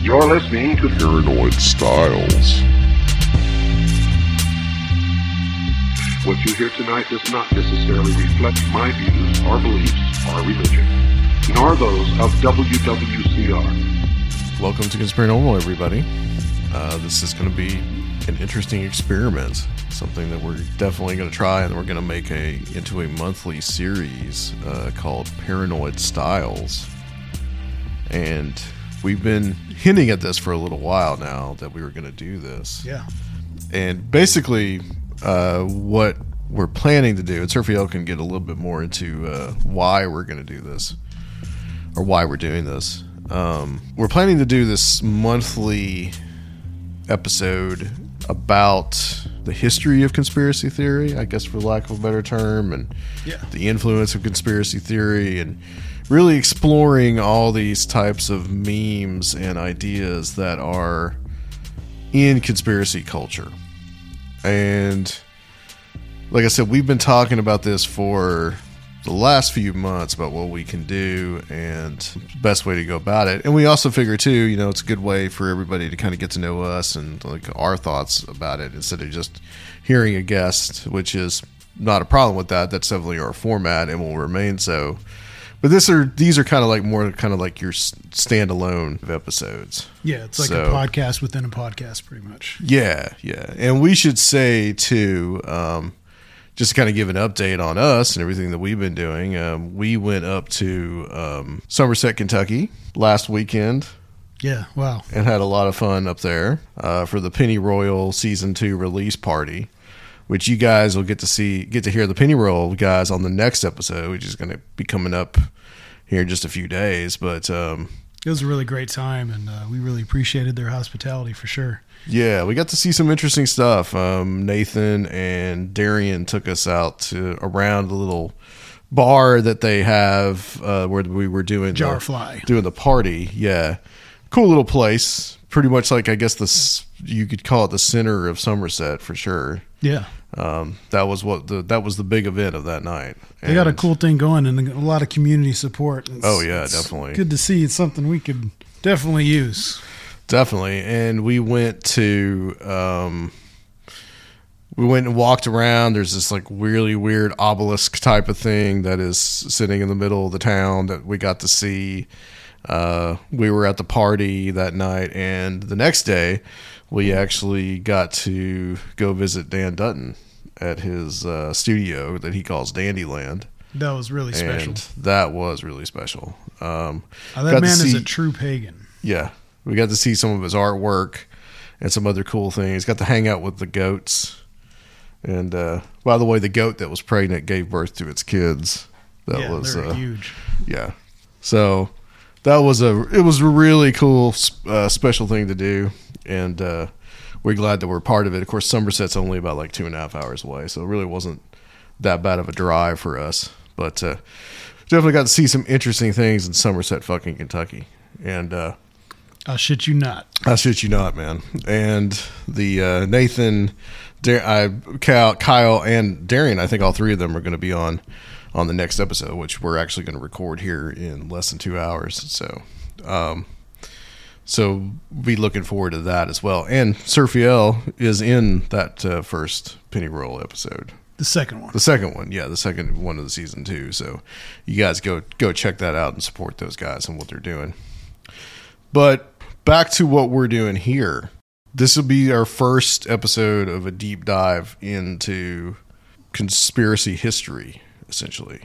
You're listening to Paranoid Styles. What you hear tonight does not necessarily reflect my views or beliefs or religion, nor those of WWCR. Welcome to Conspiranormal, everybody. Uh, this is going to be an interesting experiment, something that we're definitely going to try, and we're going to make a into a monthly series uh, called Paranoid Styles. And we've been hinting at this for a little while now that we were going to do this. Yeah. And basically, uh, what we're planning to do, and Seraphiel can get a little bit more into uh, why we're going to do this or why we're doing this. Um, we're planning to do this monthly episode about the history of conspiracy theory, I guess, for lack of a better term, and Yeah. the influence of conspiracy theory, and really exploring all these types of memes and ideas that are in conspiracy culture. And like I said, we've been talking about this for the last few months about what we can do and best way to go about it. And we also figure too, you know, it's a good way for everybody to kind of get to know us and like our thoughts about it instead of just hearing a guest, which is not a problem with that. That's definitely our format and will remain so. But this are these are kind of like more kind of like your standalone episodes. Yeah, it's like So- a podcast within a podcast, pretty much. Yeah, yeah. And we should say too, um, just to kind of give an update on us and everything that we've been doing. Um, we went up to um, Somerset, Kentucky last weekend Yeah, wow. and had a lot of fun up there uh, for the Penny Royal season two release party, which you guys will get to see, get to hear the Penny Royal guys on the next episode, which is going to be coming up here in just a few days. But um, It was a really great time, and uh, we really appreciated their hospitality for sure. Yeah, we got to see some interesting stuff. Um, Nathan and Darian took us out to around the little bar that they have uh, where we were doing the, Jarfly. doing the party. Yeah, cool little place. Pretty much like I guess this you could call it the center of Somerset for sure. Yeah, Um, that was what the that was the big event of that night. they got a cool thing going and a lot of community support. It's- Oh, yeah, it's definitely. Good to see. It's something we could definitely use. Definitely. And we went to um we went and walked around. There's this like really weird obelisk type of thing that is sitting in the middle of the town that we got to see. Uh, we were at the party that night, and the next day, we actually got to go visit Dan Dutton at his uh, studio that he calls Dandyland. That was really special. And that was really special. Um, got that man is a true pagan. yeah, we got to see some of his artwork and some other cool things. Got to hang out with the goats. And uh, by the way, the goat that was pregnant gave birth to its kids. That yeah, was uh, huge. yeah. So that was a it was a really cool uh, special thing to do, and uh, we're glad that we're part of it. Of course, Somerset's only about like two and a half hours away, so it really wasn't that bad of a drive for us. But uh, definitely got to see some interesting things in Somerset, fucking Kentucky, and. Uh, I'll shit you not. I shit you not, man. And the uh, Nathan, Dar- I, Kyle, Kyle, and Darian, I think all three of them are going to be on on the next episode, which we're actually going to record here in less than two hours. So, um, so be looking forward to that as well. And Seraphiel is in that uh, first Penny Royal episode. The second one. The second one, yeah, the second one of the season two. So you guys go go check that out and support those guys and what they're doing. But back to what we're doing here. This will be our first episode of a deep dive into conspiracy history, essentially.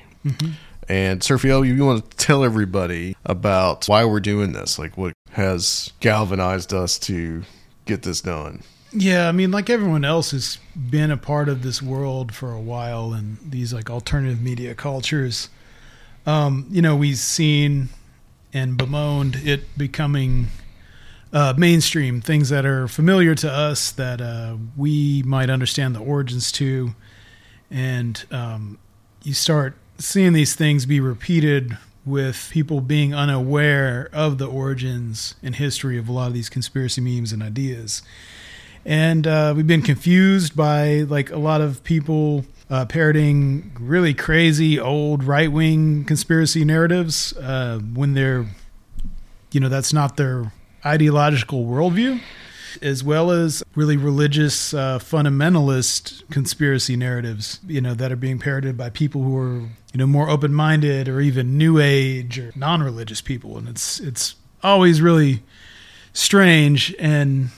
And Seraphiel, you want to tell everybody about why we're doing this, like what has galvanized us to get this done. Yeah, I mean, like everyone else has been a part of this world for a while and these like alternative media cultures. Um, you know, we've seen and bemoaned it becoming uh, mainstream, things that are familiar to us that uh, we might understand the origins to. And um, you start seeing these things be repeated with people being unaware of the origins and history of a lot of these conspiracy memes and ideas. And uh, we've been confused by like a lot of people uh, parroting really crazy old right wing conspiracy narratives uh, when they're, you know, that's not their ideological worldview, as well as really religious uh, fundamentalist conspiracy narratives, you know, that are being parroted by people who are, you know, more open minded or even new age or non religious people, and it's it's always really strange. And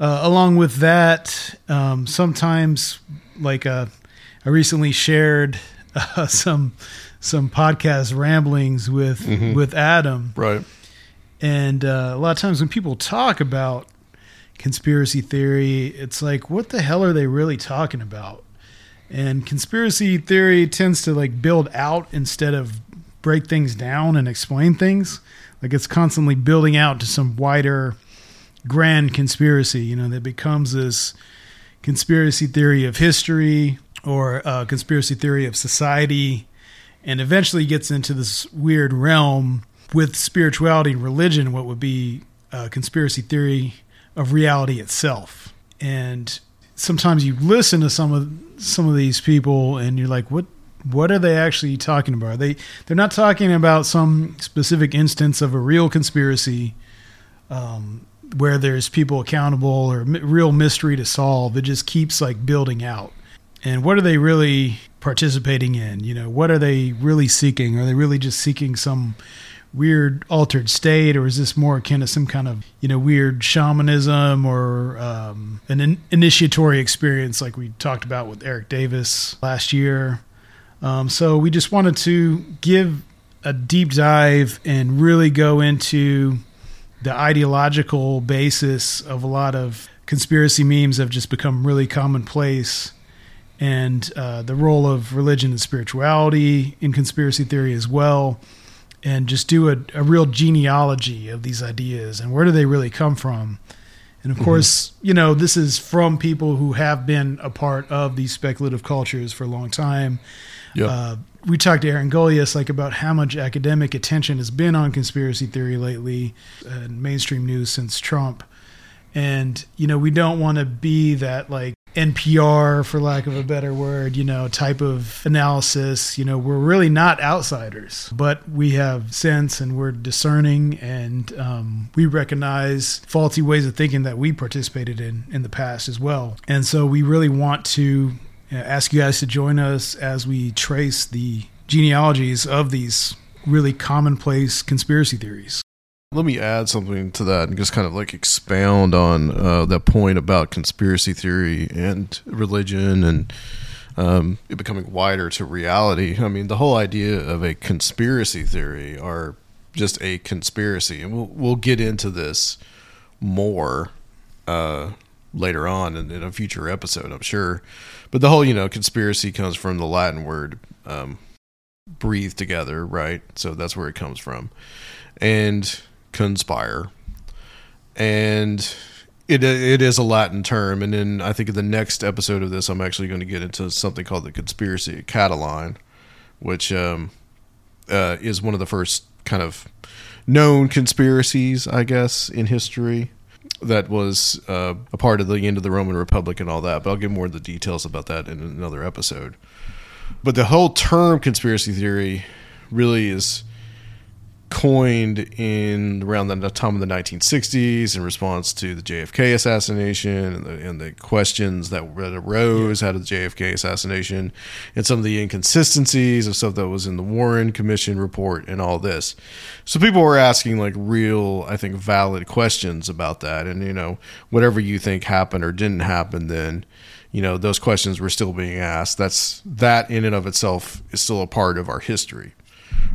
uh, along with that, um, sometimes like uh, I recently shared uh, some some podcast ramblings with with Adam, Right. and uh, a lot of times when people talk about conspiracy theory, it's like, what the hell are they really talking about? And conspiracy theory tends to like build out instead of break things down and explain things. Like it's constantly building out to some wider grand conspiracy, you know, that becomes this conspiracy theory of history or conspiracy theory of society, and eventually gets into this weird realm with spirituality and religion, what would be conspiracy theory of reality itself. And sometimes you listen to some of some of these people and you're like, what what are they actually talking about? Are they they're not talking about some specific instance of a real conspiracy um, where there's people accountable or real mystery to solve. It just keeps like building out. And what are they really participating in? You know, what are they really seeking? Are they really just seeking some weird altered state, or is this more akin to some kind of you know weird shamanism or um, an in- initiatory experience like we talked about with Erik Davis last year? Um, so we just wanted to give a deep dive and really go into the ideological basis of a lot of conspiracy memes have just become really commonplace and uh, the role of religion and spirituality in conspiracy theory as well and just do a, a real genealogy of these ideas and where do they really come from and of course you know this is from people who have been a part of these speculative cultures for a long time Yep. uh, we talked to Aaron Gulyas like about how much academic attention has been on conspiracy theory lately and mainstream news since Trump. And you know, we don't want to be that like NPR, for lack of a better word, you know, type of analysis. You know, we're really not outsiders, but we have sense and we're discerning, and um, we recognize faulty ways of thinking that we participated in in the past as well. And so, we really want to uh, ask you guys to join us as we trace the genealogies of these really commonplace conspiracy theories. Let me add something to that and just kind of like expound on uh, that point about conspiracy theory and religion and um, it becoming wider to reality. I mean, the whole idea of a conspiracy theory are just a conspiracy, and we'll we'll get into this more uh, later on in, in a future episode, I'm sure. But the whole, you know, conspiracy comes from the Latin word um, "breathe together," right? So that's where it comes from, and conspire, and it it is a Latin term. And then I think in the next episode of this, I'm actually going to get into something called the conspiracy of Catiline, which um, uh, is one of the first kind of known conspiracies, I guess, in history that was uh, a part of the end of the Roman Republic and all that. But I'll give more of the details about that in another episode. But the whole term conspiracy theory really is coined in around the time of the 1960s in response to the JFK assassination and the, and the questions that, that arose out of the JFK assassination and some of the inconsistencies of stuff that was in the Warren Commission report and all this. So people were asking like real, I think, valid questions about that. And, you know, whatever you think happened or didn't happen then, you know, those questions were still being asked. That's that in and of itself is still a part of our history,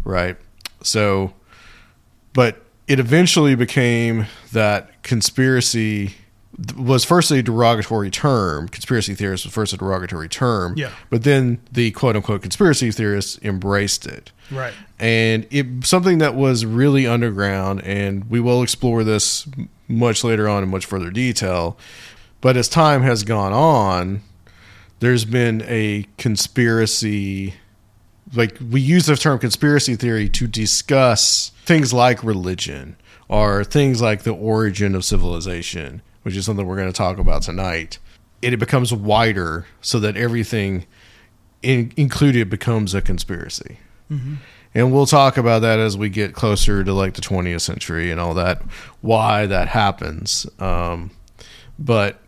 right? So, but it eventually became that conspiracy was first a derogatory term. Conspiracy theorist was first a derogatory term. Yeah. But then the quote unquote conspiracy theorists embraced it. Right. And it something that was really underground, and we will explore this much later on in much further detail. But as time has gone on, there's been a conspiracy like we use the term conspiracy theory to discuss things like religion or things like the origin of civilization, which is something we're going to talk about tonight. It, becomes wider so that everything in, included becomes a conspiracy. And we'll talk about that as we get closer to like the 20th century and all that, why that happens. Um, but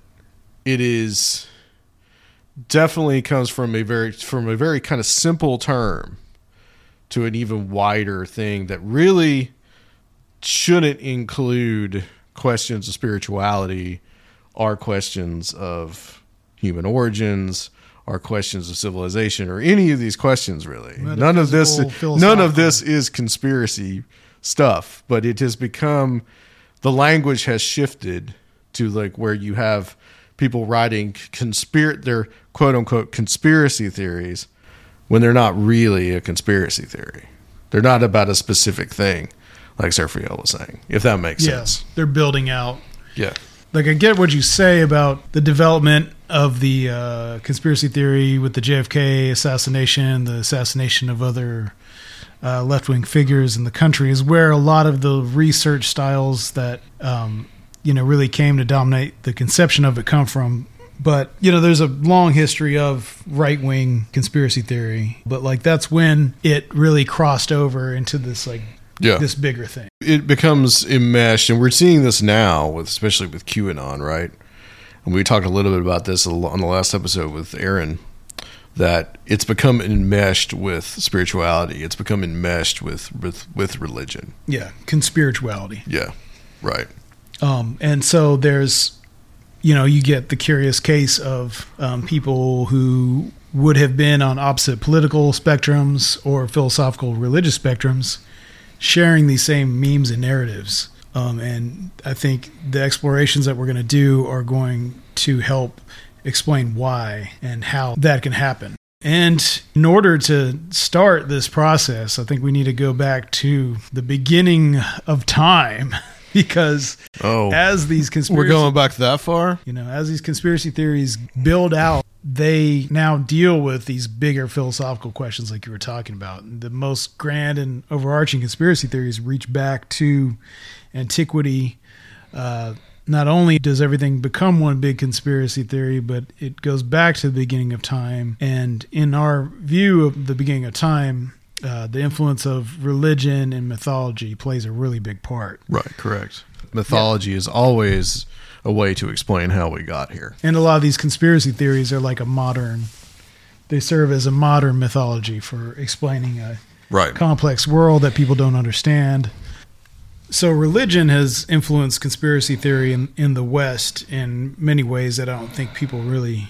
it is definitely comes from a very from a very kind of simple term to an even wider thing that really shouldn't include questions of spirituality or questions of human origins or questions of civilization or any of these questions really. None of this none of this is conspiracy stuff but it has become the language has shifted to like where you have people writing conspir their quote unquote conspiracy theories when they're not really a conspiracy theory. They're not about a specific thing, like Seraphiel was saying, if that makes Yeah. sense. They're building out Yeah. like I get what you say about the development of the uh, conspiracy theory with the JFK assassination, the assassination of other uh, left wing figures in the country, is where a lot of the research styles that um, you know really came to dominate the conception of it come from. But you know, there's a long history of right wing conspiracy theory, but like that's when it really crossed over into this like Yeah. this bigger thing. it becomes enmeshed, and we're seeing this now with especially with QAnon, right? And we talked a little bit about this on the last episode with Aaron. That it's become enmeshed with spirituality. It's become enmeshed with with with religion. Yeah, conspirituality. Yeah, right. Um, and so there's, you know, you get the curious case of um, people who would have been on opposite political spectrums or philosophical religious spectrums sharing these same memes and narratives. Um, and I think the explorations that we're going to do are going to help explain why and how that can happen. And in order to start this process, I think we need to go back to the beginning of time because Oh, as these conspiracy we're going back that far. you know as these conspiracy theories build out they now deal with these bigger philosophical questions like you were talking about. The most grand and overarching conspiracy theories reach back to antiquity. Uh, not only does everything become one big conspiracy theory but it goes back to the beginning of time. And in our view of the beginning of time uh, the influence of religion and mythology plays a really big part Right, correct. Mythology is always a way to explain how we got here. And a lot of these conspiracy theories are like a modern, they serve as a modern mythology for explaining a Right. complex world that people don't understand. So, religion has influenced conspiracy theory in, in the West in many ways that I don't think people really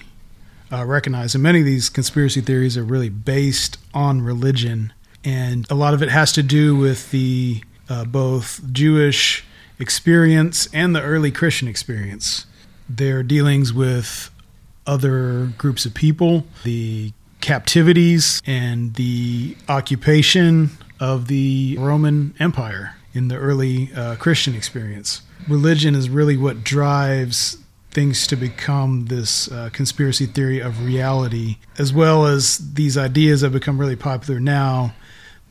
uh, recognize. And many of these conspiracy theories are really based on religion. And a lot of it has to do with the uh, both Jewish experience and the early Christian experience. Their dealings with other groups of people, the captivities, and the occupation of the Roman Empire in the early uh, Christian experience. Religion is really what drives things to become this uh, conspiracy theory of reality, as well as these ideas that become really popular now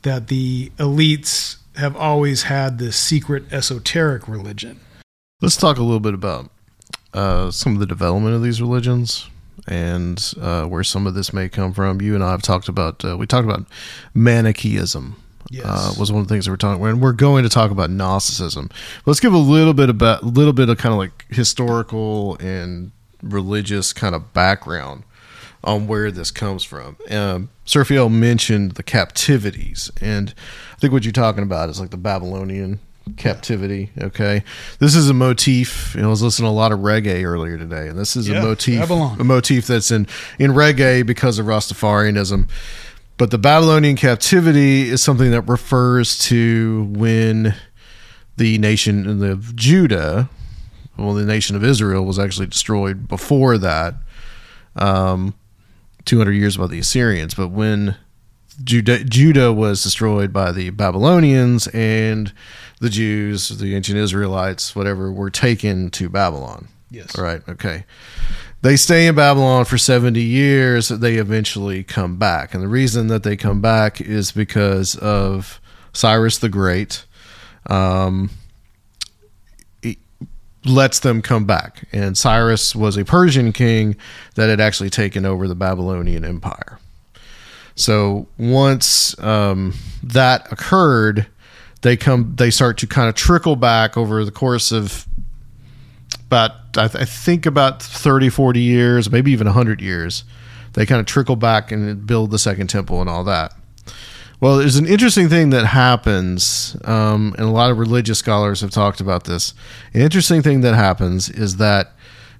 that the elites have always had this secret esoteric religion. Let's talk a little bit about uh, some of the development of these religions and uh, where some of this may come from. You and I have talked about uh, we talked about Manichaeism Yes. uh, was one of the things that we're talking. And we're going to talk about Gnosticism. Let's give a little bit about a little bit of kind of like historical and religious kind of background on where this comes from. Um, Seraphiel mentioned the captivities, and I think what you're talking about is like the Babylonian captivity. Okay, this is a motif. You know, I was listening to a lot of reggae earlier today, and this is Yeah, a motif, Babylon. a motif that's in in reggae because of Rastafarianism. But the Babylonian captivity is something that refers to when the nation of Judah, well, the nation of Israel was actually destroyed before that, um, 200 years by the Assyrians. But when Judah, Judah was destroyed by the Babylonians and the Jews, the ancient Israelites, whatever, were taken to Babylon. Yes. All right. Okay. They stay in Babylon for 70 years. They eventually come back. And the reason that they come back is because of Cyrus the Great. Um, lets them come back. And Cyrus was a Persian king that had actually taken over the Babylonian Empire. So once um, that occurred, they come. They start to kind of trickle back over the course of about I, th- I think about 30 40 years maybe even 100 years they kind of trickle back and build the second temple and all that well there's an interesting thing that happens um, and a lot of religious scholars have talked about this. An interesting thing that happens is that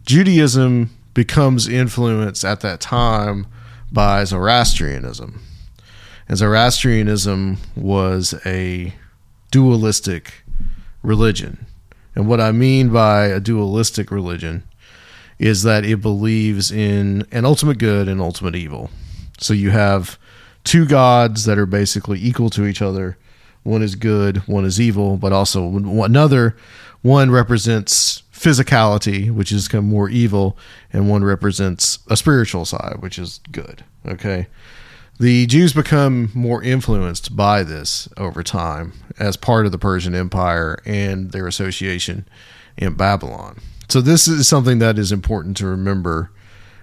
judaism becomes influenced at that time by zoroastrianism. And zoroastrianism was a dualistic religion. And what I mean by a dualistic religion is that it believes in an ultimate good and ultimate evil. So you have two gods that are basically equal to each other. One is good, one is evil, but also another one represents physicality, which is kind of more evil, and one represents a spiritual side, which is good. Okay. The Jews become more influenced by this over time as part of the Persian Empire and their association in Babylon. So, this is something that is important to remember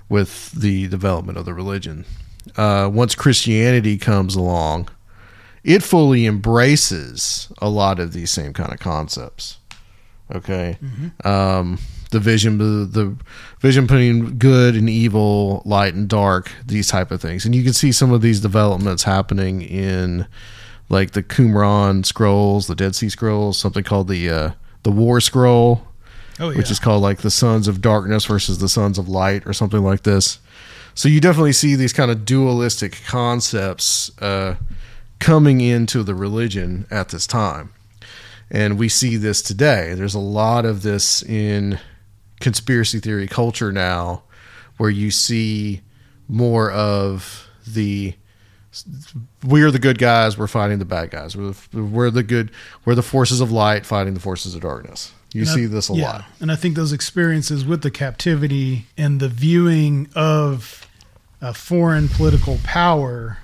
with the development of the religion. Uh, once Christianity comes along, it fully embraces a lot of these same kind of concepts. Okay. Um, the vision the, the vision between good and evil light and dark these type of things and you can see some of these developments happening in like the qumran scrolls the dead sea scrolls something called the uh, the war scroll Oh yeah. which is called like the sons of darkness versus the sons of light or something like this so you definitely see these kind of dualistic concepts uh, coming into the religion at this time. And we see this today. There's a lot of this in conspiracy theory culture now where you see more of the we're the good guys we're fighting the bad guys. We're the, we're the good we're the forces of light fighting the forces of darkness you And I- see this a yeah. lot And I think those experiences with the captivity and the viewing of a foreign political power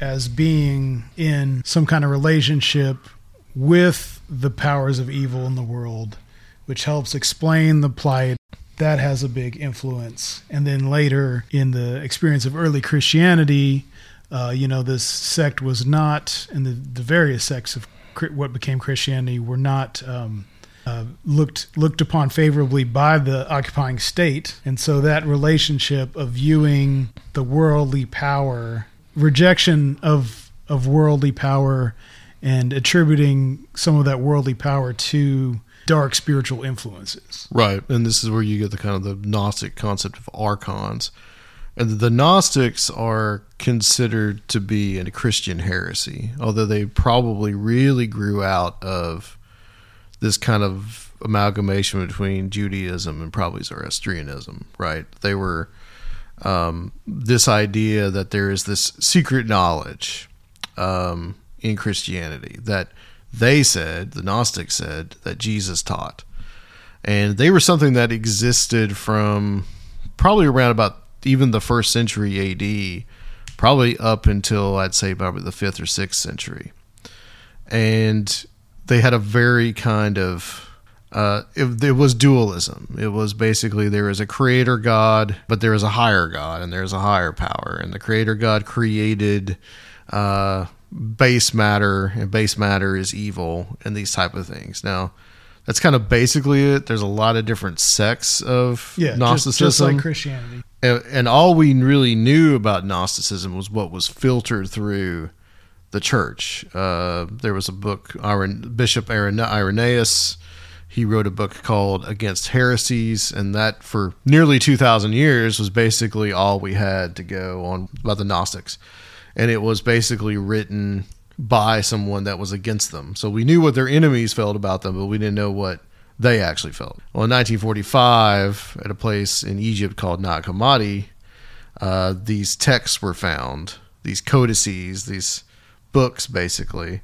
as being in some kind of relationship with the powers of evil in the world, which helps explain the plight. That has a big influence. And then later in the experience of early Christianity, uh, you know, this sect was not, and the, the various sects of what became Christianity were not um, uh, looked looked upon favorably by the occupying state, and so that relationship of viewing the worldly power, rejection of of worldly power, and attributing some of that worldly power to dark spiritual influences. Right. And this is where you get the kind of the Gnostic concept of archons. And the Gnostics are considered to be a Christian heresy, although they probably really grew out of this kind of amalgamation between Judaism and probably Zoroastrianism, right? They were um, this idea that there is this secret knowledge um, in Christianity that they said, the Gnostics said, that Jesus taught. And they were something that existed from probably around about even the first century AD, probably up until I'd say probably the fifth or sixth century. And they had a very kind of uh, it, it was dualism. It was basically there is a creator God, but there is a higher God, and there's a higher power. And the creator God created uh, base matter and base matter is evil and these type of things. Now, that's kind of basically it. There's a lot of different sects of Yeah, just, Gnosticism, just like Christianity. and, and all we really knew about Gnosticism was what was filtered through the church. Uh, there was a book, Bishop Irenaeus. He wrote a book called Against Heresies, and that for nearly 2,000 years was basically all we had to go on about the Gnostics. And it was basically written by someone that was against them. So we knew what their enemies felt about them, but we didn't know what they actually felt. Well, in 1945, at a place in Egypt called Nag Hammadi, uh, these texts were found, these codices, these books basically,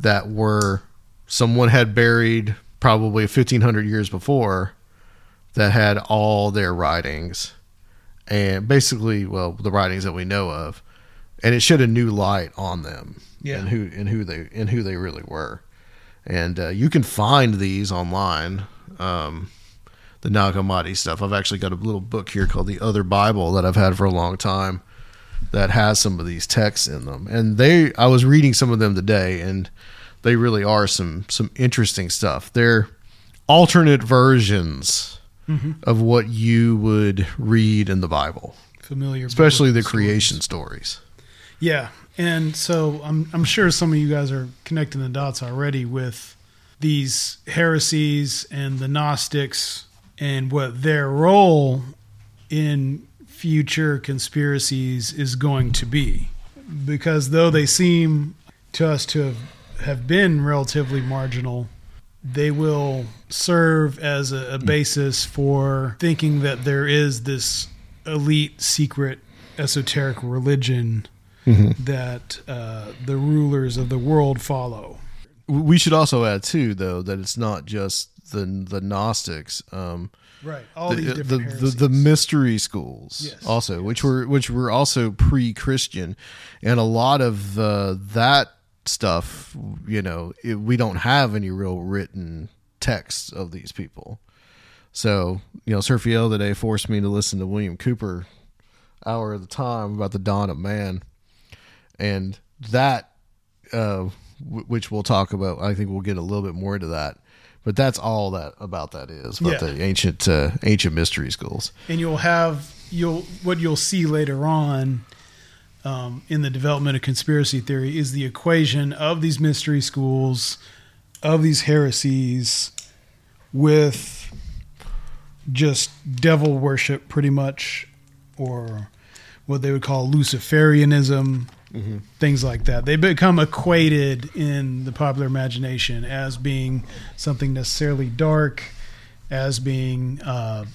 that were someone had buried probably 1500 years before that had all their writings. And basically well the writings that we know of. And it shed a new light on them Yeah. and who and who they and who they really were. And uh, you can find these online um, the Nag Hammadi stuff. I've actually got a little book here called the other bible that i've had for a long time that has some of these texts in them. And they i was reading some of them today and they really are some some interesting stuff. They're alternate versions mm-hmm. of what you would read in the bible Familiar, especially the stories. creation stories. Yeah, and so I'm I'm sure some of you guys are connecting the dots already with these heresies and the Gnostics and what their role in future conspiracies is going to be. Because though they seem to us to have, have been relatively marginal, they will serve as a, a basis for thinking that there is this elite, secret, esoteric religion that uh, the rulers of the world follow. we should also add too though that it's not just the the gnostics um Right. All the, these the, different the, heresies. the mystery schools Yes, also which were which were also pre-christian. And a lot of uh, that stuff you know it, we don't have any real written texts of these people. So you know Seraphiel today forced me to listen to william cooper hour at the time about the dawn of man. And that uh, w- which we'll talk about i think we'll get a little bit more into that but that's all that about that is about Yeah. the ancient uh, ancient mystery schools and you'll have you'll what you'll see later on um, in the development of conspiracy theory is the equation of these mystery schools of these heresies with just devil worship pretty much or what they would call luciferianism things like that they become equated in the popular imagination as being something necessarily dark as being uh,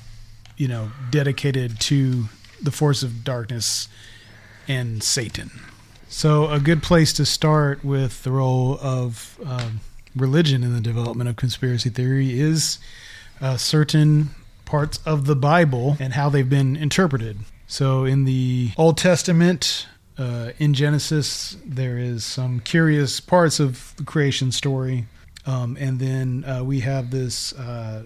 you know, dedicated to the force of darkness and Satan. So, a good place to start with the role of um, religion in the development of conspiracy theory is uh, certain parts of the Bible and how they've been interpreted. So, in the Old Testament, uh, in Genesis, there is some curious parts of the creation story. Um, and then uh, we have this uh,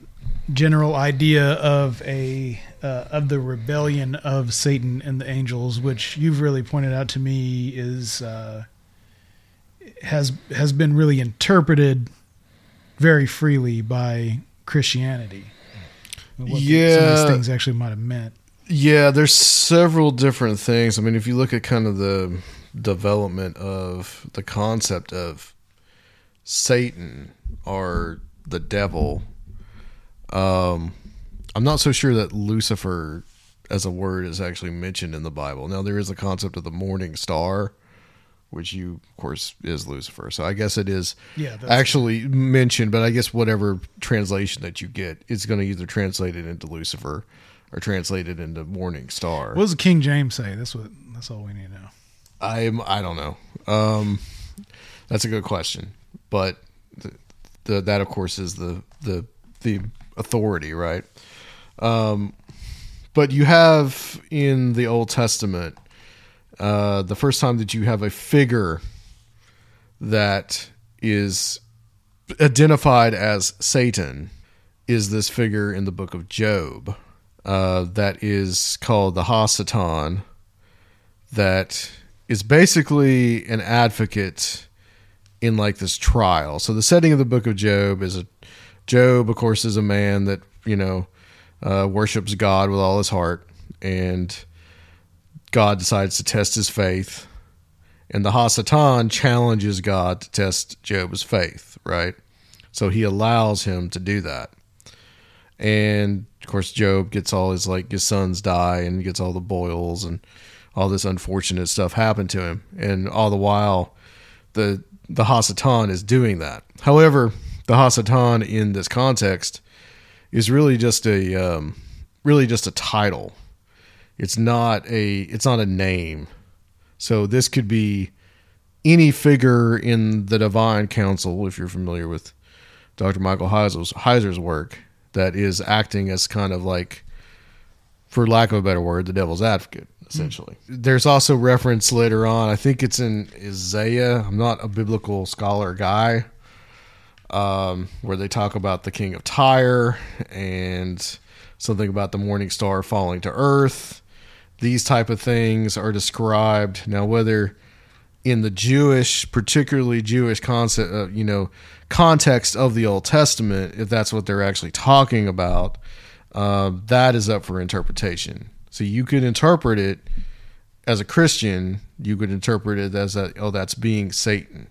general idea of a uh, of the rebellion of Satan and the angels, which you've really pointed out to me is uh, has has been really interpreted very freely by Christianity. What the- some of Yeah. these things actually might have meant. Yeah, there's several different things. I mean, if you look at kind of the development of the concept of Satan or the devil, um, I'm not so sure that Lucifer as a word is actually mentioned in the Bible. Now, there is a concept of the morning star, which you, of course, is Lucifer. So I guess it is Yeah, actually mentioned, but I guess whatever translation that you get is going to either translate it into Lucifer or translate it into morning star. What does King James say? That's what. That's all we need to know. I'm I don't know. Um, that's a good question, but the, the that of course is the the the authority, right? Um, but you have in the Old Testament uh, the first time that you have a figure that is identified as Satan is this figure in the book of Job uh, that is called the Hasatan that is basically an advocate in like this trial. So the setting of the book of Job is a Job, of course, is a man that you know uh, worships God with all his heart, and God decides to test his faith, and the Hasatan challenges God to test Job's faith, right? So he allows him to do that, and of course, Job gets all his like his sons die, and gets all the boils and all this unfortunate stuff happen to him, and all the while, the the Hasatan is doing that. However, the Hasatan in this context is really just a um, really just a title. It's not a it's not a name. So this could be any figure in the divine council, if you're familiar with Dr. Michael Heiser's, Heiser's work, that is acting as kind of like, for lack of a better word, the devil's advocate, essentially. Mm. There's also reference later on, I think it's in Isaiah. I'm not a biblical scholar guy, um, where they talk about the king of Tyre and something about the morning star falling to earth. These type of things are described now, whether in the Jewish, particularly Jewish concept, uh, you know, context of the Old Testament, if that's what they're actually talking about, uh, that is up for interpretation. So you could interpret it as a Christian, you could interpret it as that, oh, that's being Satan.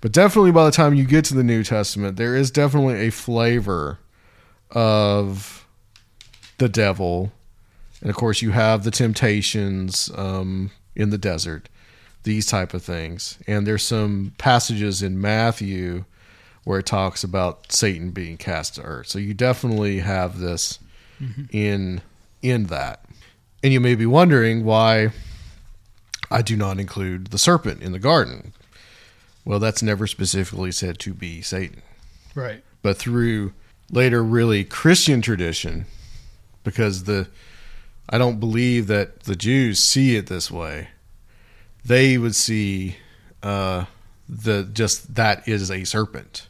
But definitely by the time you get to the New Testament, there is definitely a flavor of the devil. And of course, you have the temptations um, in the desert, these type of things. And there's some passages in Matthew where it talks about Satan being cast to earth. So you definitely have this mm-hmm. in in that. And you may be wondering why I do not include the serpent in the garden well, that's never specifically said to be Satan. Right. But through later really Christian tradition, because the I don't believe that the Jews see it this way. They would see uh, the just that is a serpent.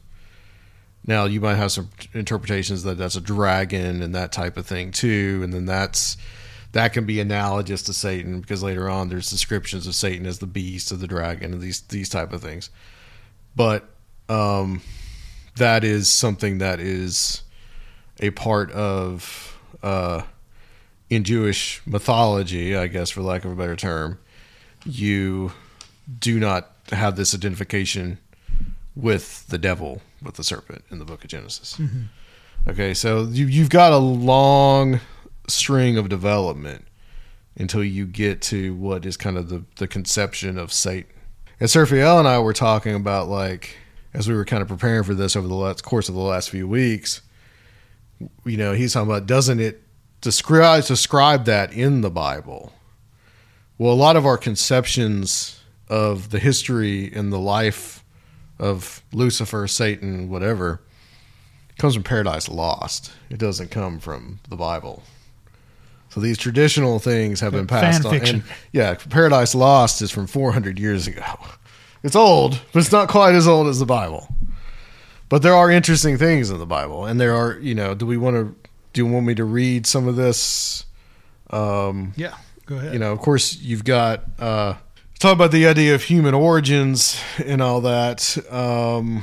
Now you might have some interpretations that that's a dragon and that type of thing too, and then that's that can be analogous to Satan because later on there's descriptions of Satan as the beast of the dragon and these these type of things. But um, that is something that is a part of uh, in Jewish mythology, I guess, for lack of a better term. You do not have this identification with the devil, with the serpent in the book of Genesis. Mm-hmm. Okay, so you, you've got a long string of development until you get to what is kind of the, the conception of Satan. And Seraphiel and I were talking about like as we were kind of preparing for this over the last, course of the last few weeks. You know, he's talking about doesn't it describe describe that in the Bible? Well, a lot of our conceptions of the history and the life of Lucifer, Satan, whatever, comes from Paradise Lost. It doesn't come from the Bible. So these traditional things have been passed Fan fiction. on. And yeah, Paradise Lost is from 400 years ago. It's old, but it's not quite as old as the Bible. But there are interesting things in the Bible, and there are, you know, do we want to? Do you want me to read some of this? Um, yeah, go ahead. You know, of course, you've got uh, talk about the idea of human origins and all that. Um,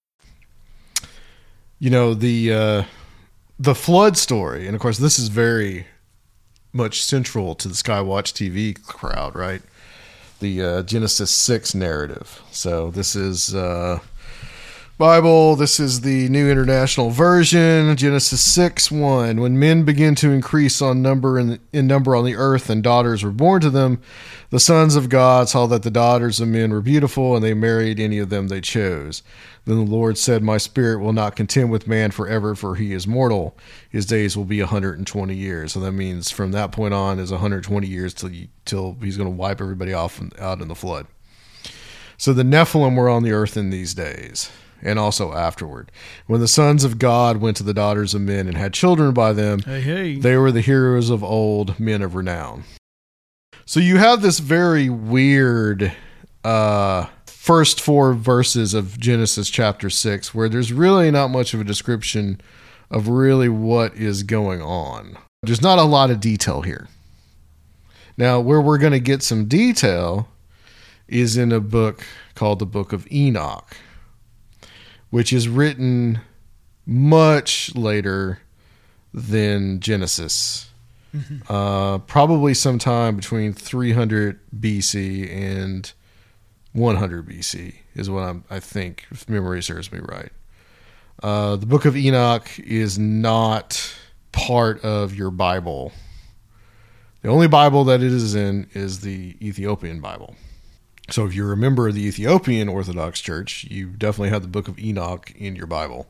you know the uh, the flood story, and of course this is very much central to the Skywatch TV crowd, right? the uh, Genesis six narrative. So this is uh, Bible. This is the New International Version. Genesis six one. When men begin to increase on number in, in number on the earth, and daughters were born to them, the sons of God saw that the daughters of men were beautiful, and they married any of them they chose. Then the Lord said, My spirit will not contend with man forever, for he is mortal. His days will be a 120 years. So that means from that point on is 120 years till, till he's going to wipe everybody off out in the flood. So the Nephilim were on the earth in these days, and also afterward. When the sons of God went to the daughters of men and had children by them, Hey, hey. they were the heroes of old, men of renown. So you have this very weird uh, first four verses of Genesis chapter 6 where there's really not much of a description of really what is going on. There's not a lot of detail here. Now, where we're going to get some detail is in a book called the Book of Enoch, which is written much later than Genesis. Uh, probably sometime between 300 BC and 100 BC is what I'm, I think, if memory serves me right. Uh, the Book of Enoch is not part of your Bible. The only Bible that it is in is the Ethiopian Bible. So if you're a member of the Ethiopian Orthodox Church, you definitely have the Book of Enoch in your Bible.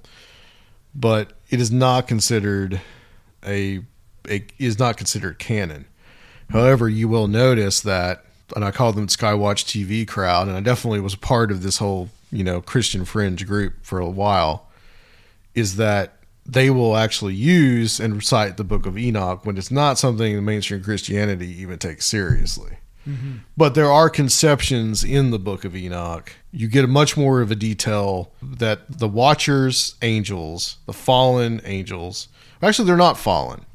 But it is not considered a it is not considered canon. However, you will notice that, and I call them Skywatch TV crowd, and I definitely was a part of this whole you know Christian fringe group for a while. Is that they will actually use and recite the Book of Enoch when it's not something mainstream Christianity even takes seriously. But there are conceptions in the Book of Enoch. You get much more of a detail that the Watchers angels, the fallen angels, actually they're not fallen.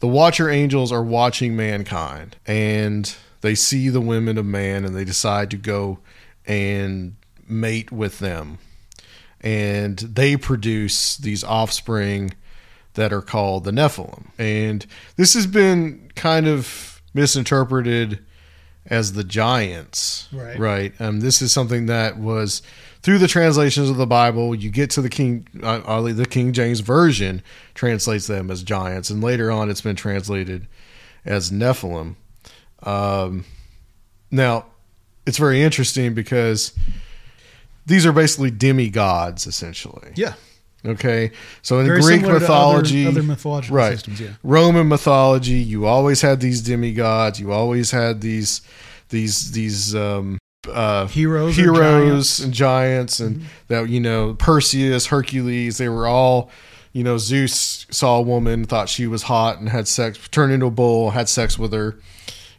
The watcher angels are watching mankind and they see the women of man and they decide to go and mate with them. And they produce these offspring that are called the nephilim. And this has been kind of misinterpreted as the giants Right. right um, this is something that was through the translations of the Bible, you get to the King, uh, the King James version translates them as giants, and later on, it's been translated as Nephilim. Um, now, it's very interesting because these are basically demigods, essentially. yeah. Okay, so in Very Greek to other- mythology, other mythological right? systems, yeah. Roman mythology, you always had these demigods. You always had these these these um, uh, Heroes heroes giants. and giants, and that you know Perseus, Hercules. They were all, you know, Zeus saw a woman, thought she was hot, and had sex, turned into a bull, had sex with her.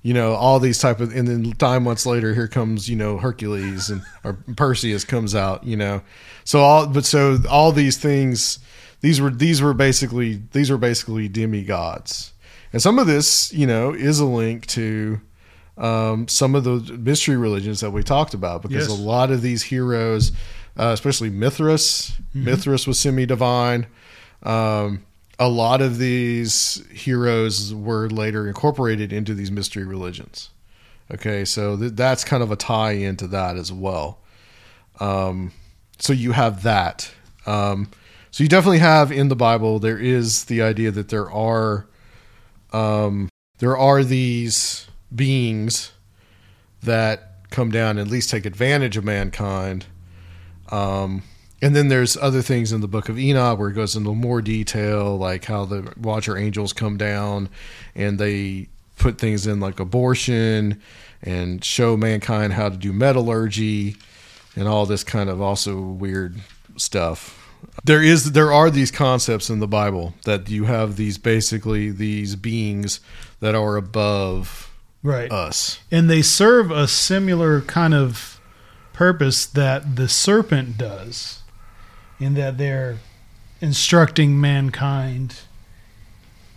You know, all these type of, and then nine months later, here comes you know Hercules and or Perseus comes out. You know, so all but so all these things, these were these were basically these were basically demigods, and some of this you know is a link to um, some of the mystery religions that we talked about because Yes. a lot of these heroes, uh, especially Mithras, Mithras was semi divine. Um, a lot of these heroes were later incorporated into these mystery religions. Okay, so th- that's kind of a tie into that as well. Um, so you have that. Um, so you definitely have in the Bible there is the idea that there are um, there are these beings that come down and at least take advantage of mankind. Um, and then there's other things in the book of Enoch where it goes into more detail, like how the Watcher angels come down and they put things in like abortion and show mankind how to do metallurgy and all this kind of also weird stuff. There is there are these concepts in the Bible that you have these basically these beings that are above Right. us. and they serve a similar kind of purpose that the serpent does in that they're instructing mankind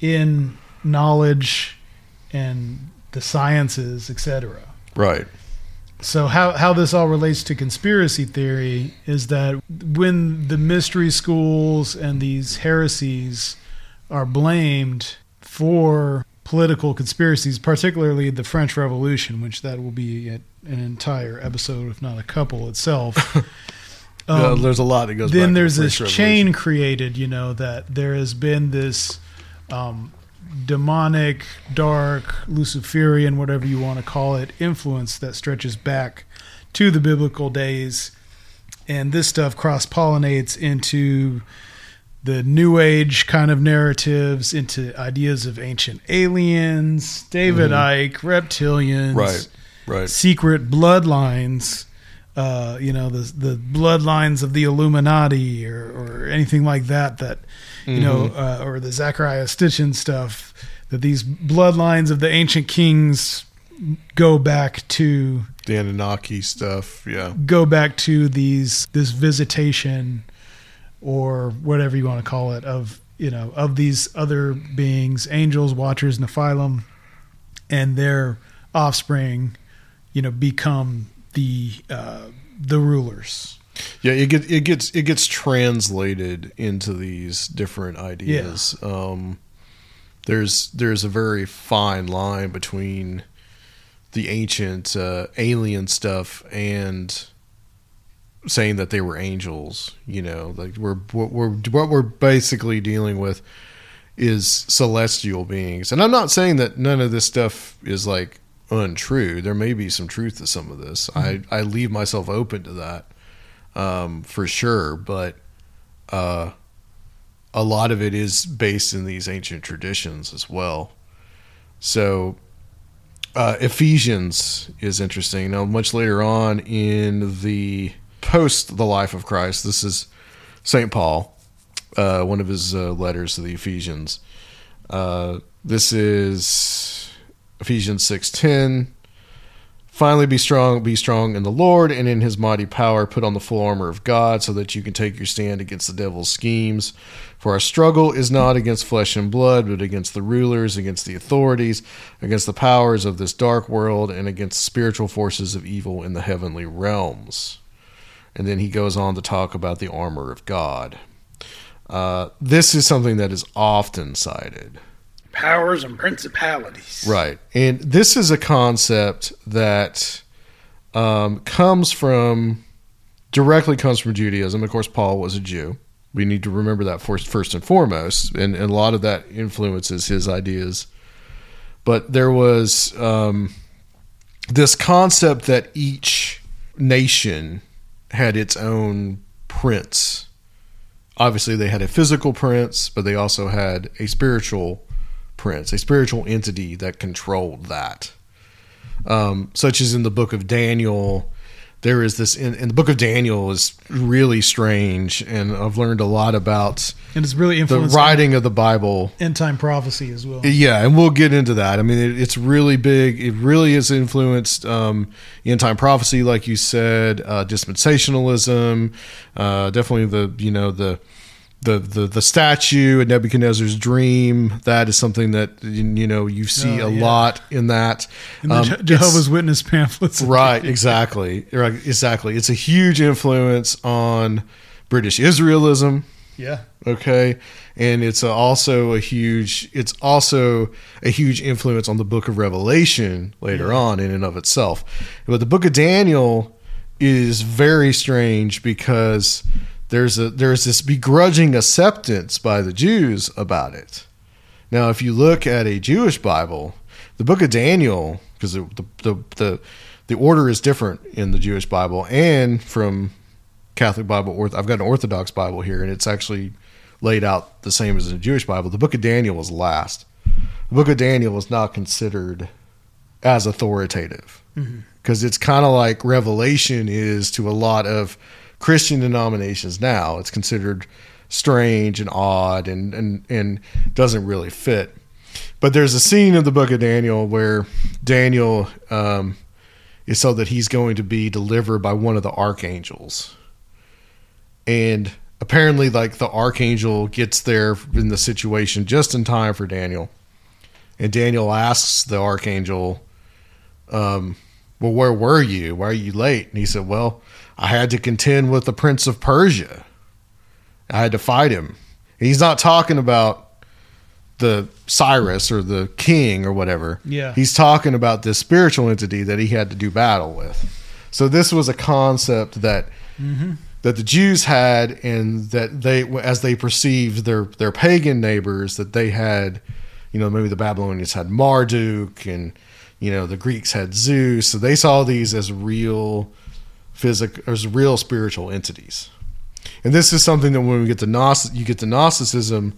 in knowledge and the sciences etc Right. so how, how this all relates to conspiracy theory is that when the mystery schools and these heresies are blamed for political conspiracies, particularly the French Revolution, which that will be an entire episode, if not a couple itself. Yeah, Um, there's a lot that goes. back then to the there's this chain created, you know, that there has been this um, demonic, dark, Luciferian, whatever you want to call it, influence that stretches back to the biblical days. And this stuff cross pollinates into the new age kind of narratives, into ideas of ancient aliens, David Icke, reptilians, Mm-hmm. Right, right. secret bloodlines, uh, you know, the the bloodlines of the Illuminati or, or anything like that. That you know, Mm-hmm. uh, or the Zecharia Sitchin stuff. That these bloodlines of the ancient kings go back to The Anunnaki stuff. Yeah. go back to these this visitation or whatever you want to call it of you know of these other beings angels watchers nephilim and their offspring you know become the uh the rulers Yeah, it gets it gets it gets translated into these different ideas. Um, there's there's a very fine line between the ancient uh, alien stuff and saying that they were angels. You know, like we're what we're what we're basically dealing with is celestial beings, and I'm not saying that none of this stuff is like untrue. There may be some truth to some of this. I I leave myself open to that um, for sure. But uh, a lot of it is based in these ancient traditions as well. So uh, Ephesians is interesting. Now, much later on in the post the life of Christ, this is Saint Paul, uh, one of his uh, letters to the Ephesians. Uh, this is Ephesians six ten. Finally, be strong, be strong in the Lord and in his mighty power. Put on the full armor of God so that you can take your stand against the devil's schemes. For our struggle is not against flesh and blood, but against the rulers, against the authorities, against the powers of this dark world, and against spiritual forces of evil in the heavenly realms. And then he goes on to talk about the armor of God. Uh, this is something that is often cited. Powers and principalities Right. And this is a concept that um, comes from, directly comes from Judaism. Of course, Paul was a Jew. We need to remember that first, first and foremost. And, and a lot of that influences his ideas. But there was um, this concept that each nation had its own prince. Obviously, they had a physical prince, but they also had a spiritual prince, a spiritual entity that controlled that. Um, such as in the book of Daniel, there is this in, in the book of Daniel is really strange, and I've learned a lot about and it's really the writing of the Bible. end time prophecy as well Yeah, and we'll get into that. I mean, it, it's really big. It really has influenced um, end time prophecy, like you said, uh, dispensationalism. Uh, definitely the you know the the the the statue and Nebuchadnezzar's dream. That is something that you know you see Oh, a yeah. lot in that. the Um, Je- jehovah's witness pamphlets. Right exactly. Right exactly. It's a huge influence on british israelism. Yeah. Okay? And it's also a huge it's also a huge influence on the book of revelation later on in and of itself. But the book of daniel is very strange because there's a there's this begrudging acceptance by the jews about it now if you look at a jewish bible the book of daniel because the, the the the order is different in the jewish bible and from Catholic Bible. Orth- I've got an Orthodox Bible here, and it's actually laid out the same as the Jewish Bible. The Book of Daniel was last. The Book of Daniel was not considered as authoritative mm-hmm. because it's kind of like Revelation is to a lot of Christian denominations now. It's considered strange and odd and and and doesn't really fit. But there's a scene in the Book of Daniel where Daniel um, is so that he's going to be delivered by one of the archangels and apparently like the archangel gets there in the situation just in time for daniel and daniel asks the archangel um, well where were you why are you late and he said well i had to contend with the prince of persia i had to fight him and he's not talking about the Cyrus or the king or whatever. Yeah. He's talking about this spiritual entity that he had to do battle with. So this was a concept that mm-hmm. that the Jews had, and that they, as they perceived their their pagan neighbors, that they had, you know, maybe the Babylonians had Marduk, and you know the Greeks had Zeus. So they saw these as real physical, as real spiritual entities. And this is something that when we get to you get to Gnosticism,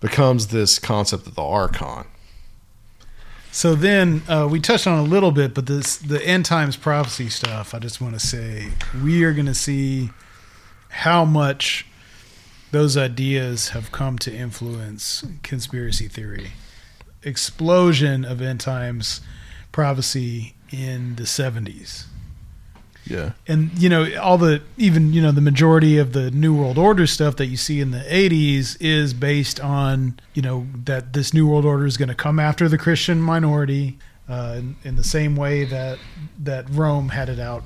becomes this concept of the archon. So then uh, we touched on a little bit, but this the end times prophecy stuff. I just want to say we are going to see how much those ideas have come to influence conspiracy theory. Explosion of end times prophecy in the seventies Yeah. and you know all the even you know the majority of the new world order stuff that you see in the 80s is based on you know that this new world order is going to come after the christian minority uh, in, in the same way that that rome had it out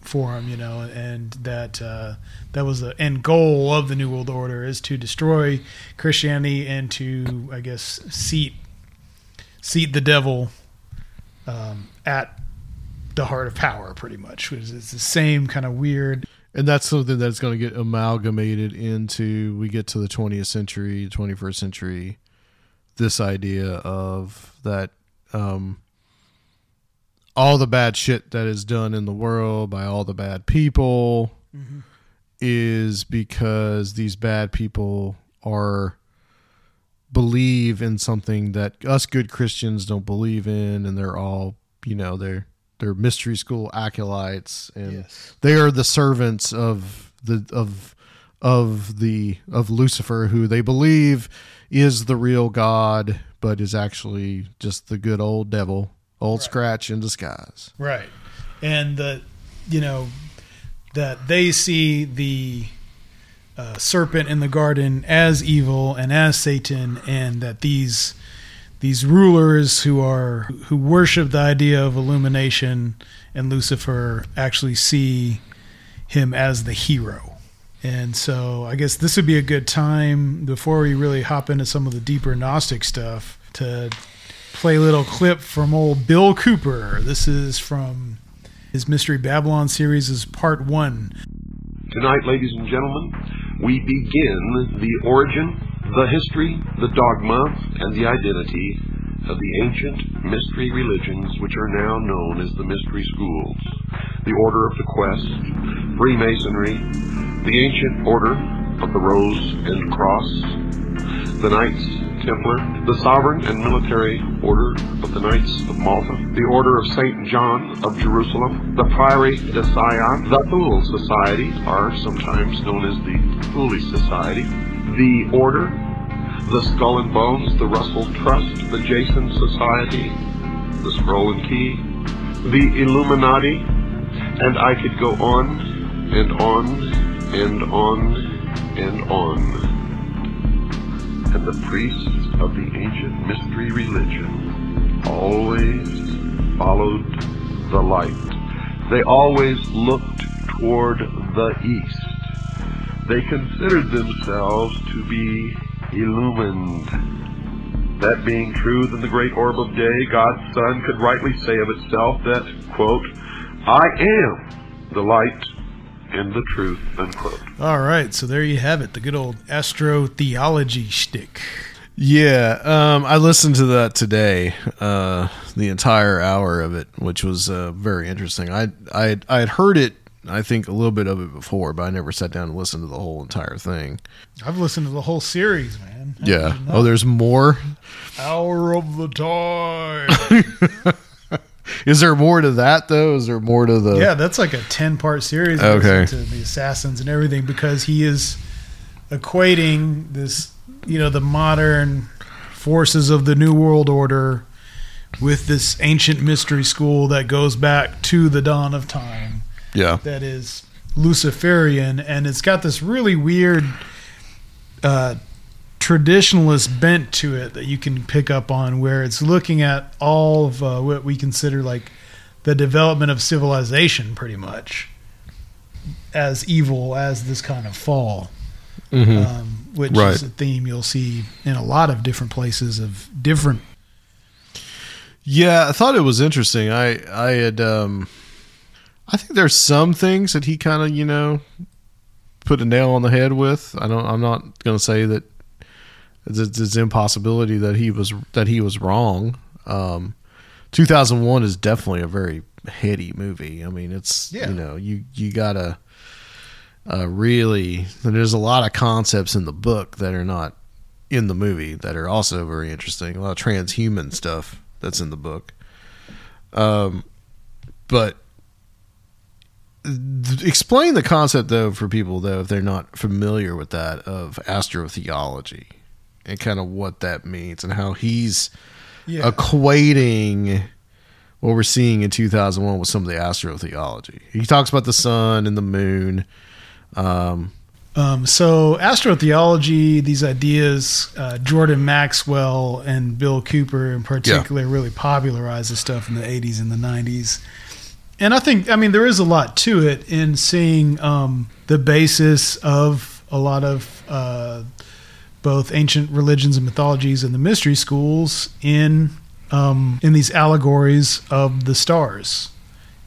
for him you know and that uh, that was the end goal of the new world order is to destroy christianity and to i guess seat seat the devil um, at the heart of power, pretty much. Which is the same kind of weird. And that's something that's going to get amalgamated into we get to the 20th century, 21st century. This idea of that um, all the bad shit that is done in the world by all the bad people is because these bad people are believe in something that us good Christians don't believe in, and they're all you know they're they're mystery school acolytes, and Yes. they are the servants of the of of the of Lucifer, who they believe is the real God, but is actually just the good old devil, old scratch in disguise. Right. And the, you know, that they see the uh, serpent in the garden as evil and as Satan, and that these these rulers who are who worship the idea of illumination and Lucifer actually see him as the hero. And so I guess this would be a good time before we really hop into some of the deeper Gnostic stuff to play a little clip from old Bill Cooper. This is from his Mystery Babylon series is part one. Tonight, ladies and gentlemen, we begin the origin, the history, the dogma, and the identity of the ancient mystery religions which are now known as the mystery schools. The Order of the Quest, Freemasonry, the Ancient Order of the Rose and Cross, the Knights Templar, the Sovereign and Military Order of the Knights of Malta, the Order of St. John of Jerusalem, the Priory de Sion, the Thule Society, are sometimes known as the Thule Society, the Order, the Skull and Bones, the Russell Trust, the Jason Society, the Scroll and Key, the Illuminati, and I could go on and on and on and on and the priests of the ancient mystery religion always followed the light. They always looked toward the east. They considered themselves to be illumined. That being true, then the great orb of day, God's Son, could rightly say of itself that, quote, I am the light and the truth, unquote. All right, so there you have it, the good old astro theology shtick. Yeah, um, I listened to that today, uh, the entire hour of it, which was uh, very interesting. I I I had heard it, I think a little bit of it before, but I never sat down and listened to the whole entire thing. I've listened to the whole series, man. How Yeah. Oh, there's more. Hour of the Time. Is there more to that though? Is there more to the? yeah, that's like a 10 part series Okay. to the assassins and everything because he is equating this, you know, the modern forces of the New World Order with this ancient mystery school that goes back to the dawn of time Yeah. that is Luciferian, and it's got this really weird uh, traditionalist bent to it that you can pick up on, where it's looking at all of uh, what we consider like the development of civilization, pretty much as evil as this kind of fall. um, which Right. is a theme you'll see in a lot of different places of different. Yeah, I thought it was interesting. I I had um I think there's some things that he kind of, you know, put a nail on the head with. I don't I'm not going to say that it's, it's an impossibility that he was that he was wrong. Um 2001 is definitely a very heady movie. I mean, it's Yeah. you know, you you got to uh really there's a lot of concepts in the book that are not in the movie that are also very interesting. A lot of transhuman stuff that's in the book. Um, but th- explain the concept though for people though if they're not familiar with that of astrotheology and kind of what that means and how he's Yeah. equating what we're seeing in 2001 with some of the astrotheology. He talks about the sun and the moon. Um, Um, so astrotheology, these ideas, uh, Jordan Maxwell and Bill Cooper in particular really popularized this stuff in the 80s and the 90s. And I think, I mean, there is a lot to it in seeing um, the basis of a lot of uh, both ancient religions and mythologies and the mystery schools in um, in these allegories of the stars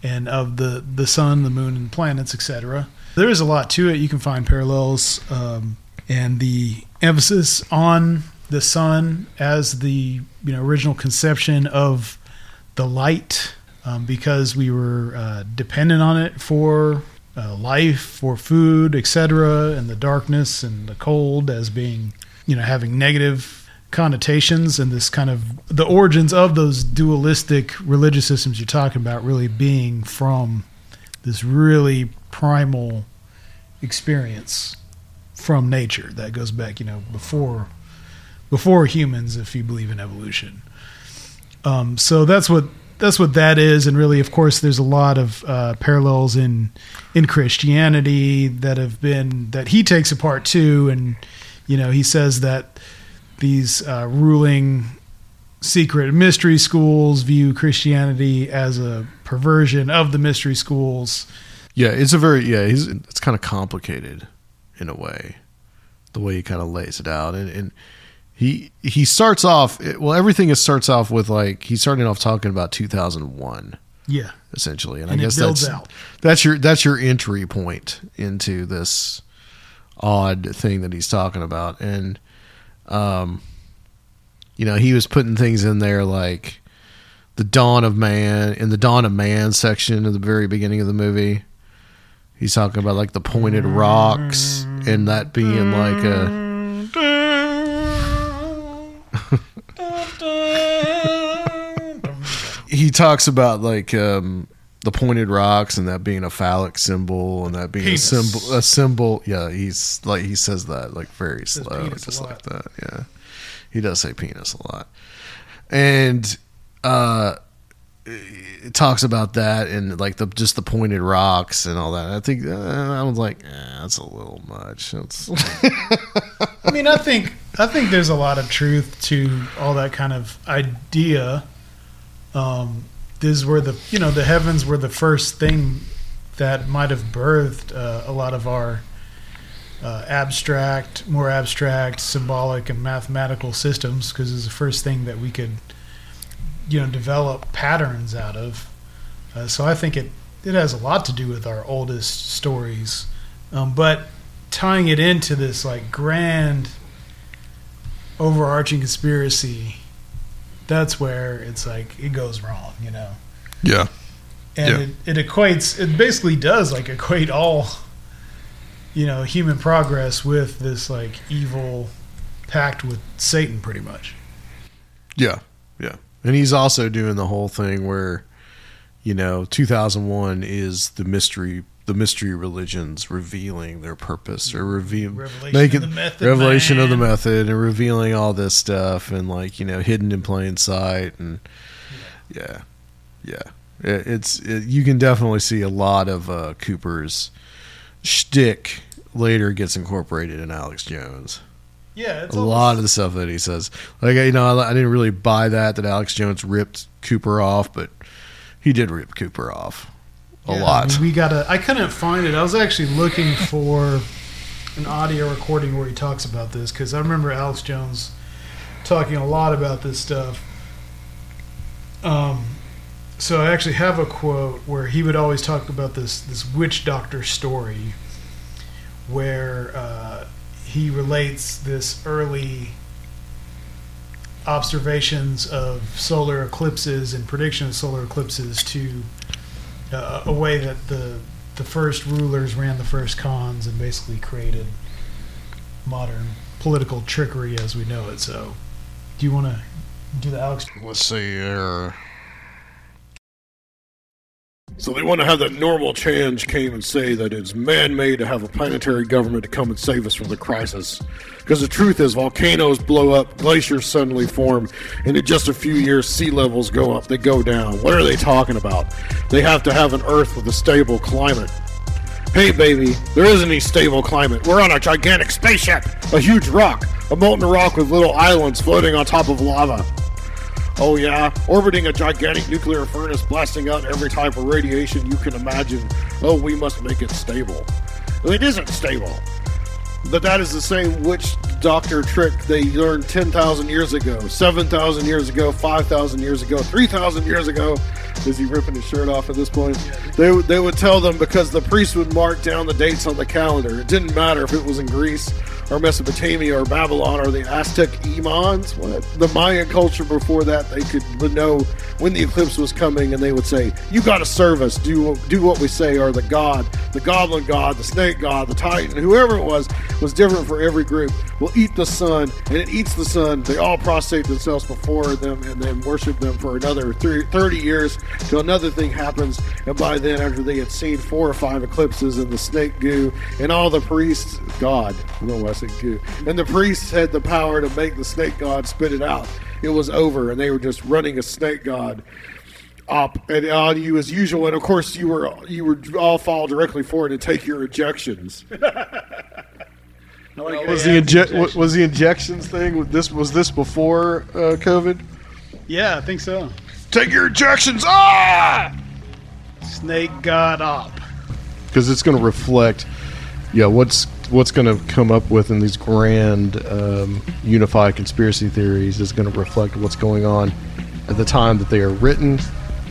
and of the the sun, the moon, and planets, etc. There is a lot to it. You can find parallels, um, and the emphasis on the sun as the you know original conception of the light, um, because we were uh, dependent on it for uh, life, for food, etc., and the darkness and the cold as being you know having negative connotations and this kind of the origins of those dualistic religious systems you're talking about really being from this really primal experience from nature that goes back you know before before humans if you believe in evolution um, so that's what that's what that is and really of course there's a lot of uh, parallels in in christianity that have been that he takes apart too and you know he says that these uh, ruling secret mystery schools view Christianity as a perversion of the mystery schools. Yeah, it's a very yeah. It's kind of complicated in a way, the way he kind of lays it out, and and he he starts off well. Everything is starts off with like he's starting off talking about 2001 Yeah, essentially, and, And I guess that's out. that's your that's your entry point into this odd thing that he's talking about, and um, you know, he was putting things in there like the dawn of man in the dawn of man section at the very beginning of the movie. He's talking about like the pointed rocks and that being like a talks about like um the pointed rocks and that being a phallic symbol and that being Penis. a symbol a symbol. Yeah he's like he says that like very slow just like that yeah. He does say penis a lot. And uh it talks about that and like the just the pointed rocks and all that. I think uh, i was like eh, that's a little much. I mean, I think I think there's a lot of truth to all that kind of idea. Um, this is where the you know the heavens were the first thing that might have birthed uh, a lot of our uh, abstract, more abstract, symbolic, and mathematical systems because it's the first thing that we could you know develop patterns out of. Uh, so I think it it has a lot to do with our oldest stories, um, but tying it into this like grand overarching conspiracy that's where it's like it goes wrong you know? Yeah. And it, it equates it basically does like equate all you know human progress with this like evil pact with satan pretty much. Yeah, yeah. And he's also doing the whole thing where, you know, 2001 is the mystery, the mystery religions revealing their purpose or reveal, Revelation making of the method, revelation of the method and revealing all this stuff and like you know hidden in plain sight and yeah, yeah. It, it's it, you can definitely see a lot of uh, Cooper's shtick later gets incorporated in Alex Jones. Yeah it's a lot of the stuff that he says. Like you know, I, I didn't really buy that that Alex Jones ripped Cooper off, but he did rip Cooper off a Yeah, lot. I mean, we gotta. I couldn't find it. I was actually looking for an audio recording where he talks about this because I remember Alex Jones talking a lot about this stuff. Um, so I actually have a quote where he would always talk about this this witch doctor story, where uh, he relates this early observations of solar eclipses and prediction of solar eclipses to uh, a way that the the first rulers ran the first cons and basically created modern political trickery as we know it. So, do you want to do the Alex? Let's see here. So they want to have that normal change came and say that it's man-made to have a planetary government to come and save us from the crisis. Because the truth is, volcanoes blow up, glaciers suddenly form, and in just a few years, sea levels go up, they go down. What are they talking about? They have to have an Earth with a stable climate. Hey, baby, there isn't any stable climate. We're on a gigantic spaceship, a huge rock, a molten rock with little islands floating on top of lava. Oh, yeah, orbiting a gigantic nuclear furnace, blasting out every type of radiation you can imagine. Oh, we must make it stable. It isn't stable. But that is the same witch doctor trick they learned 10,000 years ago, 7,000 years ago, 5,000 years ago, 3,000 years ago. Is he ripping his shirt off at this point? They, they would tell them because the priest would mark down the dates on the calendar. It didn't matter if it was in Greece or Mesopotamia or Babylon or the Aztec Imans. What? The Mayan culture before that, they could know when the eclipse was coming and they would say, You got to serve us, do, do what we say, or the god, the goblin god, the snake god, the titan, whoever it was, was different for every group. Will eat the sun, and it eats the sun. They all prostrate themselves before them and then worship them for another 30 years till another thing happens. And by then, after they had seen four or five eclipses and the snake goo, and all the priests, God, I don't know why I said goo, and the priests had the power to make the snake god spit it out. It was over, and they were just running a snake god up and on you as usual. And of course, you were you were all fall directly for it and take your ejections. Was the inje- wa- was the injections thing? This was this before uh, COVID? Yeah, I think so. Take your injections, ah! Snake God up. Because it's going to reflect, yeah, what's what's going to come up with in these grand um, unified conspiracy theories is going to reflect what's going on at the time that they are written,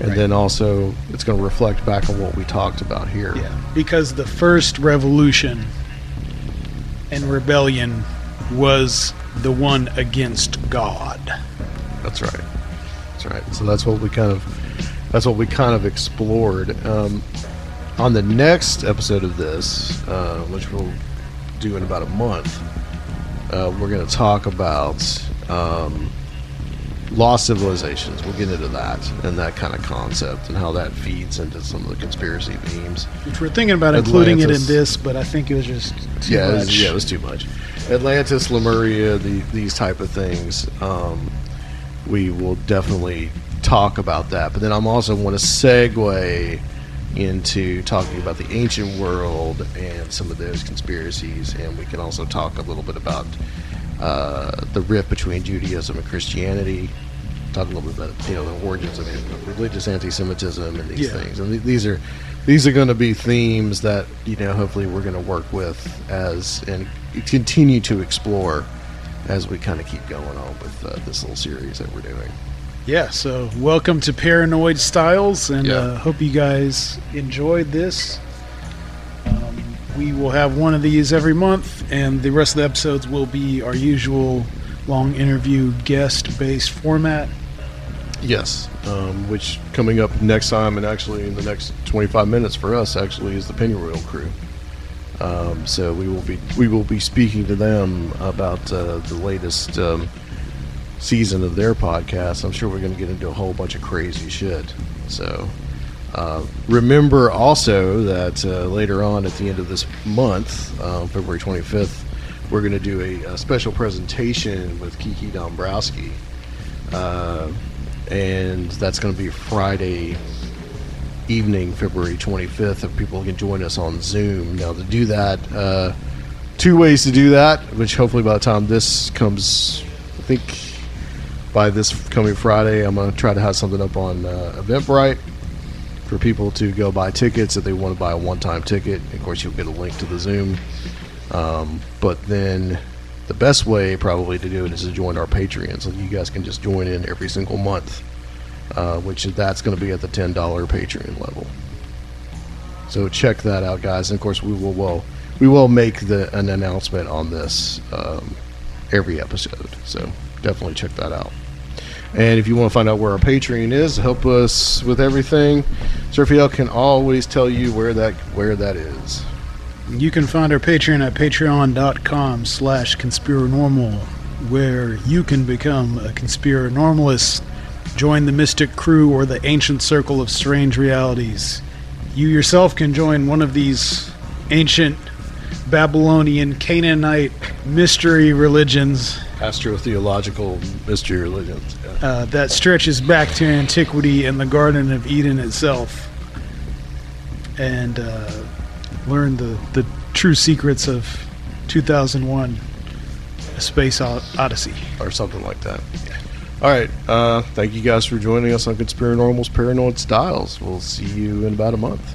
and then also it's going to reflect back on what we talked about here. Yeah, because the first revolution and rebellion was the one against God. That's right. That's right. So that's what we kind of that's what we kind of explored. Um, on the next episode of this, uh, which we'll do in about a month, uh, we're going to talk about um, lost civilizations. We'll get into that and that kind of concept and how that feeds into some of the conspiracy themes. Which we're thinking about including it in this, but I think it was just too yeah, it was, yeah, it was too much. Atlantis, Lemuria, the, these type of things. Um, we will definitely talk about that. But then I'm also want to segue into talking about the ancient world and some of those conspiracies, and we can also talk a little bit about uh, the rift between Judaism and Christianity. Talk a little bit about you know the origins of religious anti-Semitism and these Yeah. things. And th- these are these are going to be themes that you know hopefully we're going to work with as and continue to explore as we kind of keep going on with uh, this little series that we're doing. Yeah, so welcome to Paranoid Styles, and Yeah. uh, hope you guys enjoyed this. Um, we will have one of these every month, and the rest of the episodes will be our usual long interview guest based format. Yes, um, which coming up next time, and actually in the next 25 minutes for us, actually is the Penny Royal crew. Um, so we will be we will be speaking to them about uh, the latest um, season of their podcast. I'm sure we're going to get into a whole bunch of crazy shit. So uh, remember also that uh, later on at the end of this month, uh, February 25th, we're going to do a, a special presentation with Kiki Dombrowski. Uh, and that's going to be Friday evening, February 25th. If people can join us on Zoom. Now, to do that, uh, two ways to do that, which hopefully by the time this comes, I think by this coming Friday, I'm going to try to have something up on uh, Eventbrite for people to go buy tickets if they want to buy a one time ticket. Of course, you'll get a link to the Zoom Um, but then the best way probably to do it is to join our Patreon. So you guys can just join in every single month, uh, which that's going to be at the $10 Patreon level. So check that out, guys. And of course, we will well, we will make the an announcement on this um, every episode. So definitely check that out. And if you want to find out where our Patreon is, help us with everything, Seraphiel can always tell you where that where that is. You can find our Patreon at patreon.com slash conspiranormal, where you can become a conspiranormalist, join the Mystic Crew or the Ancient Circle of Strange Realities. You yourself can join one of these ancient Babylonian, Canaanite mystery religions Astrotheological mystery religions. Yeah. uh, that stretches back to antiquity and the Garden of Eden itself, and uh, learn the, the true secrets of 2001 A Space Odyssey. or something like that. All right. Uh, thank you guys for joining us on Conspiranormal's Paranoid Styles. We'll see you in about a month.